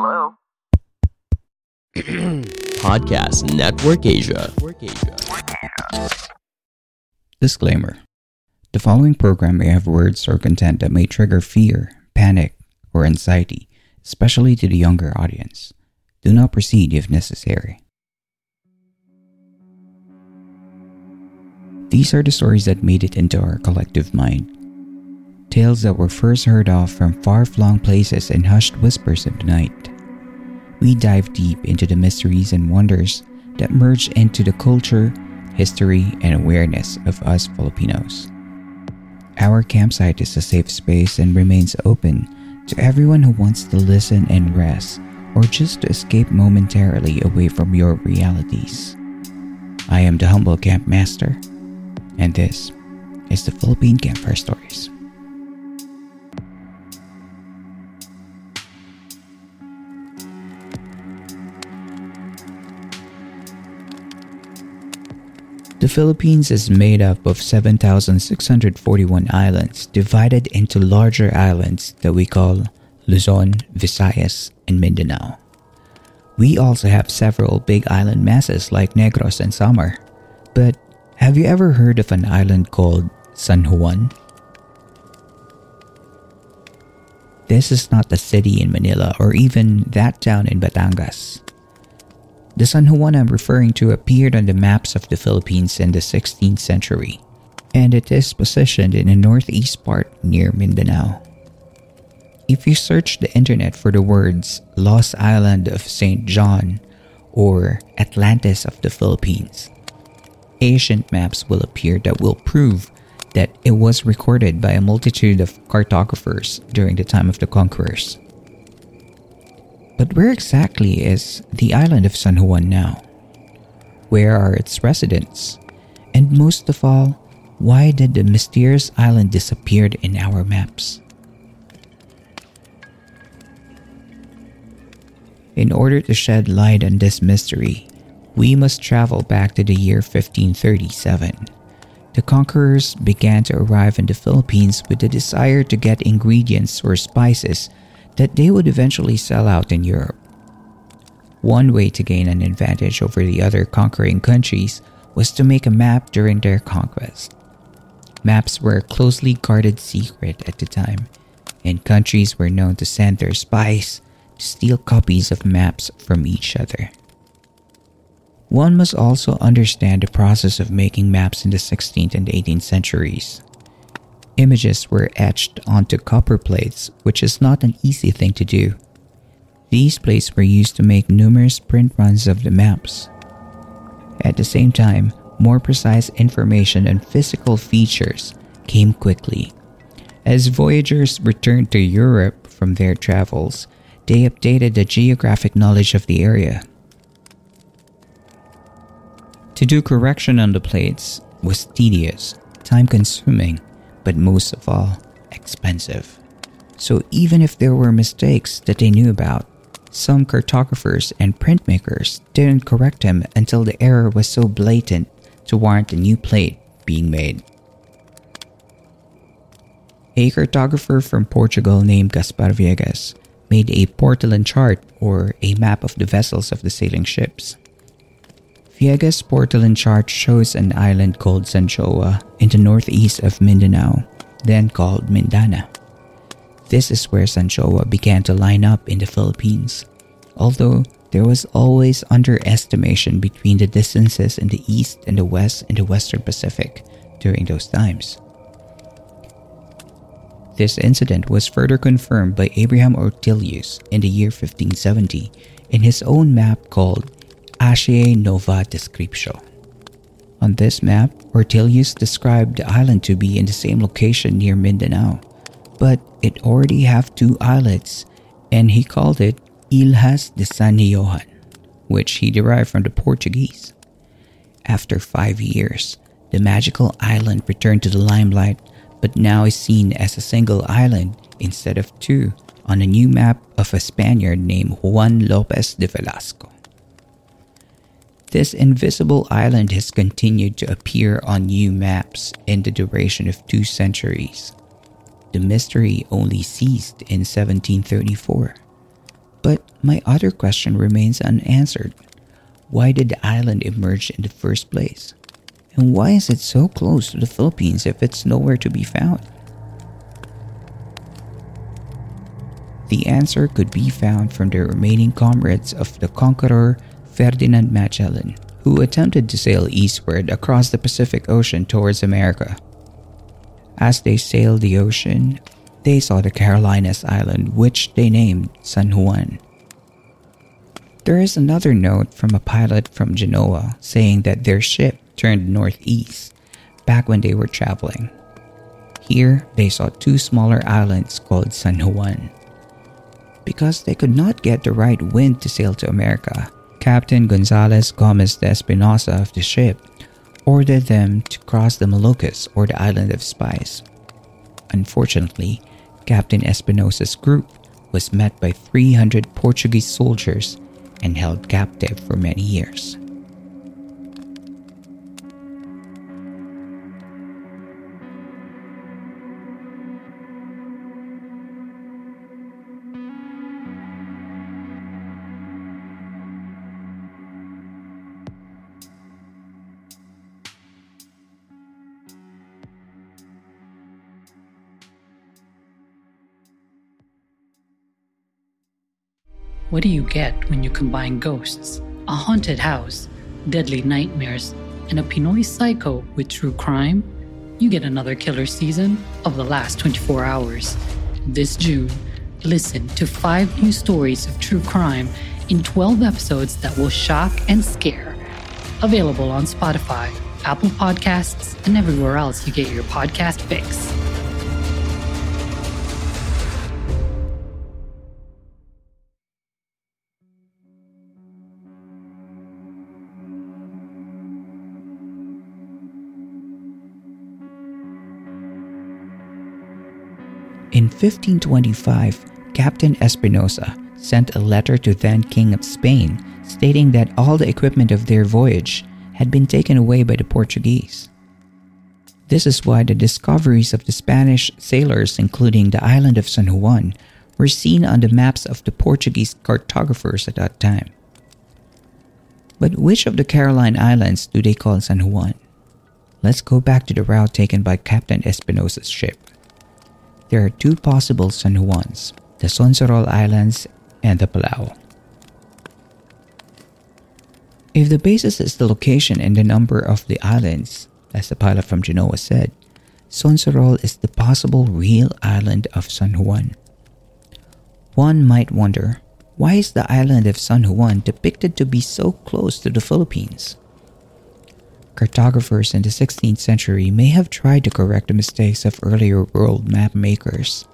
Hello? Podcast Network Asia. Disclaimer The following program may have words or content that may trigger fear, panic, or anxiety, especially to the younger audience. Do not proceed if necessary. These are the stories that made it into our collective mind. Tales that were first heard of from far flung places and hushed whispers of the night. We dive deep into the mysteries and wonders that merge into the culture, history, and awareness of us Filipinos. Our campsite is a safe space and remains open to everyone who wants to listen and rest or just to escape momentarily away from your realities. I am the humble camp master, and this is the Philippine Campfire Stories. The Philippines is made up of 7,641 islands divided into larger islands that we call Luzon, Visayas, and Mindanao. We also have several big island masses like Negros and Samar. But have you ever heard of an island called San Juan? This is not the city in Manila or even that town in Batangas. The San Juan I'm referring to appeared on the maps of the Philippines in the 16th century, and it is positioned in the northeast part near Mindanao. If you search the internet for the words Lost Island of St. John or Atlantis of the Philippines, ancient maps will appear that will prove that it was recorded by a multitude of cartographers during the time of the conquerors. But where exactly is the island of San Juan now? Where are its residents? And most of all, why did the mysterious island disappear in our maps? In order to shed light on this mystery, we must travel back to the year 1537. The conquerors began to arrive in the Philippines with the desire to get ingredients or spices that they would eventually sell out in Europe. One way to gain an advantage over the other conquering countries was to make a map during their conquest. Maps were a closely guarded secret at the time, and countries were known to send their spies to steal copies of maps from each other. One must also understand the process of making maps in the 16th and 18th centuries. Images were etched onto copper plates, which is not an easy thing to do. These plates were used to make numerous print runs of the maps. At the same time, more precise information and physical features came quickly. As voyagers returned to Europe from their travels, they updated the geographic knowledge of the area. To do correction on the plates was tedious, time consuming, but most of all, expensive. So even if there were mistakes that they knew about, some cartographers and printmakers didn't correct them until the error was so blatant to warrant a new plate being made. A cartographer from Portugal named Gaspar Viegas made a portolan chart or a map of the vessels of the sailing ships. Viegas' portolan chart shows an island called Sanjoa in the northeast of Mindanao, then called Mindana. This is where Sanjoa began to line up in the Philippines, although there was always underestimation between the distances in the east and the west in the western Pacific during those times. This incident was further confirmed by Abraham Ortelius in the year 1570 in his own map called Asiae Nova Descriptio. On this map, Ortelius described the island to be in the same location near Mindanao, but it already have two islets, and he called it Ilhas de San Johan, which he derived from the Portuguese. After five years, the magical island returned to the limelight, but now is seen as a single island instead of two on a new map of a Spaniard named Juan Lopez de Velasco. This invisible island has continued to appear on new maps in the duration of two centuries. The mystery only ceased in 1734. But my other question remains unanswered. Why did the island emerge in the first place? And why is it so close to the Philippines if it's nowhere to be found? The answer could be found from the remaining comrades of the conqueror Ferdinand Magellan, who attempted to sail eastward across the Pacific Ocean towards America. As they sailed the ocean, they saw the Carolinas island, which they named San Juan. There is another note from a pilot from Genoa saying that their ship turned northeast back when they were traveling. Here, they saw two smaller islands called San Juan because they could not get the right wind to sail to America. Captain Gonzalo Gomez de Espinosa of the ship ordered them to cross the Moluccas or the Island of Spies. Unfortunately, Captain Espinosa's group was met by 300 Portuguese soldiers and held captive for many years. What do you get when you combine ghosts, a haunted house, deadly nightmares, and a Pinoy psycho with true crime? You get another killer season of The Last 24 Hours. This June, listen to five new stories of true crime in 12 episodes that will shock and scare. Available on Spotify, Apple Podcasts, and everywhere else you get your podcast fix. 1525, Captain Espinosa sent a letter to then King of Spain stating that all the equipment of their voyage had been taken away by the Portuguese. This is why the discoveries of the Spanish sailors, including the island of San Juan, were seen on the maps of the Portuguese cartographers at that time. But which of the Caroline Islands do they call San Juan? Let's go back to the route taken by Captain Espinosa's ship. There are two possible San Juans, the Sonsorol Islands and the Palau. If the basis is the location and the number of the islands, as the pilot from Genoa said, Sonsorol is the possible real island of San Juan. One might wonder, why is the island of San Juan depicted to be so close to the Philippines? Cartographers in the 16th century may have tried to correct the mistakes of earlier world map makers,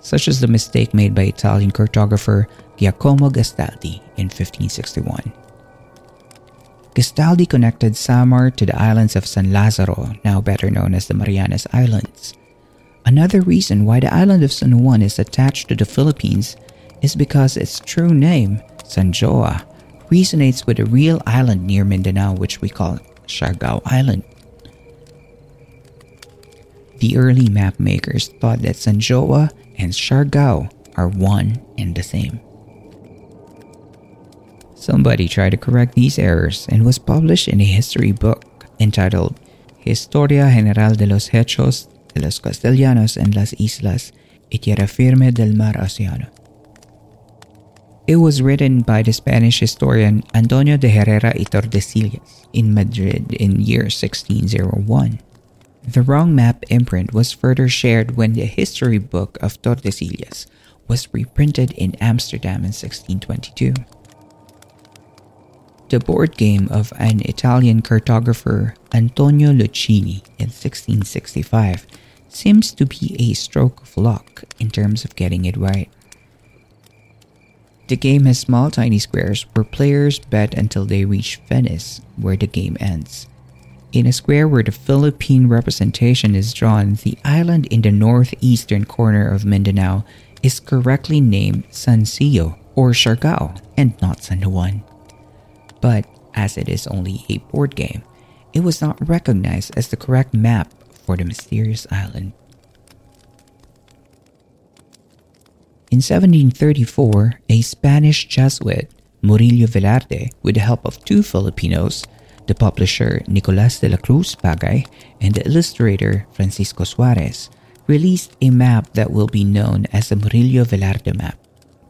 such as the mistake made by Italian cartographer Giacomo Gastaldi in 1561. Gastaldi connected Samar to the islands of San Lazaro, now better known as the Marianas Islands. Another reason why the island of San Juan is attached to the Philippines is because its true name, Sanjoa, resonates with a real island near Mindanao which we call Siargao Island. The early mapmakers thought that Sanjoa and Siargao are one and the same. Somebody tried to correct these errors and was published in a history book entitled Historia General de los Hechos de los Castellanos en las Islas y Tierra Firme del Mar Océano. It was written by the Spanish historian Antonio de Herrera y Tordesillas in Madrid in year 1601. The wrong map imprint was further shared when the history book of Tordesillas was reprinted in Amsterdam in 1622. The board game of an Italian cartographer Antonio Lucchini in 1665 seems to be a stroke of luck in terms of getting it right. The game has small tiny squares where players bet until they reach Venice, where the game ends. In a square where the Philippine representation is drawn, the island in the northeastern corner of Mindanao is correctly named San Sancillo or Siargao and not San Juan. But as it is only a board game, it was not recognized as the correct map for the mysterious island. In 1734, a Spanish Jesuit, Murillo Velarde, with the help of two Filipinos, the publisher Nicolas de la Cruz Bagay and the illustrator Francisco Suarez, released a map that will be known as the Murillo Velarde map,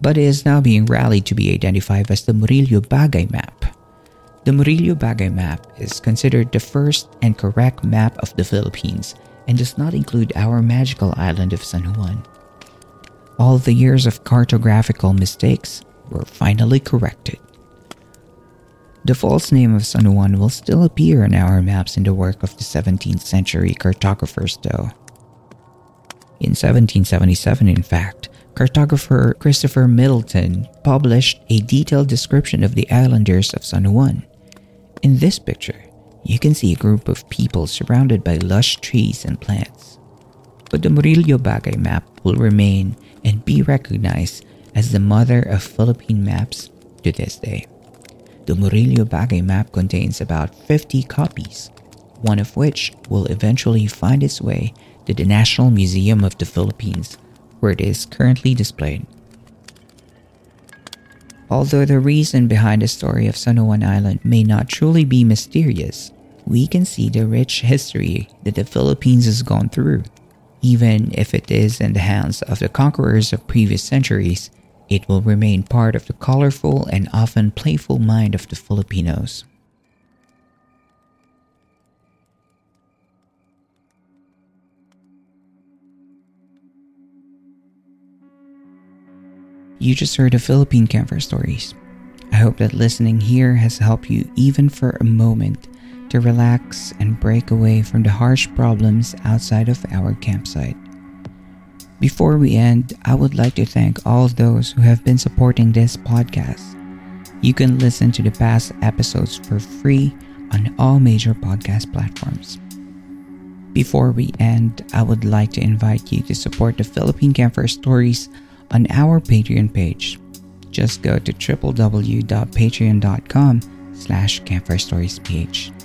but is now being rallied to be identified as the Murillo Bagay map. The Murillo Bagay map is considered the first and correct map of the Philippines and does not include our magical island of San Juan. All the years of cartographical mistakes were finally corrected. The false name of San Juan will still appear on our maps in the work of the 17th century cartographers, though. In 1777, in fact, cartographer Christopher Middleton published a detailed description of the islanders of San Juan. In this picture, you can see a group of people surrounded by lush trees and plants. But the Murillo Bagay map will remain and be recognized as the mother of Philippine maps to this day. The Murillo Bagay map contains about 50 copies, one of which will eventually find its way to the National Museum of the Philippines, where it is currently displayed. Although the reason behind the story of San Juan Island may not truly be mysterious, we can see the rich history that the Philippines has gone through. Even if it is in the hands of the conquerors of previous centuries, it will remain part of the colorful and often playful mind of the Filipinos. You just heard of Philippine Campfire Stories. I hope that listening here has helped you even for a moment to relax and break away from the harsh problems outside of our campsite. Before we end, I would like to thank all those who have been supporting this podcast. You can listen to the past episodes for free on all major podcast platforms. Before we end, I would like to invite you to support the Philippine Campfire Stories on our Patreon page. Just go to www.patreon.com slash campfirestoriesph.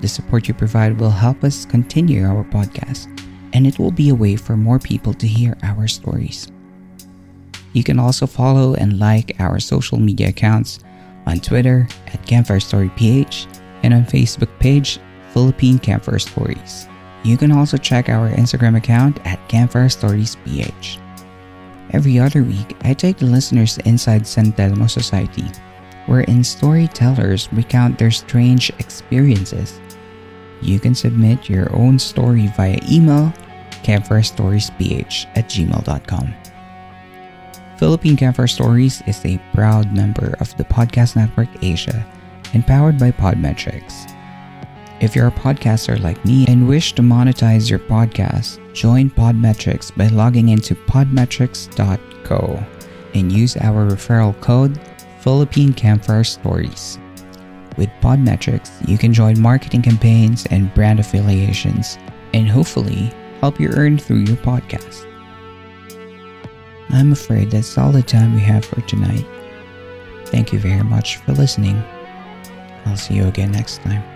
The support you provide will help us continue our podcast, and it will be a way for more people to hear our stories. You can also follow and like our social media accounts on Twitter at Campfire Story PH and on Facebook page Philippine Campfire Stories. You can also check our Instagram account at Campfire Stories PH. Every other week, I take the listeners inside San Telmo Society, wherein storytellers recount their strange experiences. You can submit your own story via email campfirestoriesph at gmail.com. Philippine Campfire Stories is a proud member of the Podcast Network Asia and powered by Podmetrics. If you're a podcaster like me and wish to monetize your podcast, join Podmetrics by logging into podmetrics.co and use our referral code Philippine Campfire Stories. With Podmetrics, you can join marketing campaigns and brand affiliations and hopefully help you earn through your podcast. I'm afraid that's all the time we have for tonight. Thank you very much for listening. I'll see you again next time.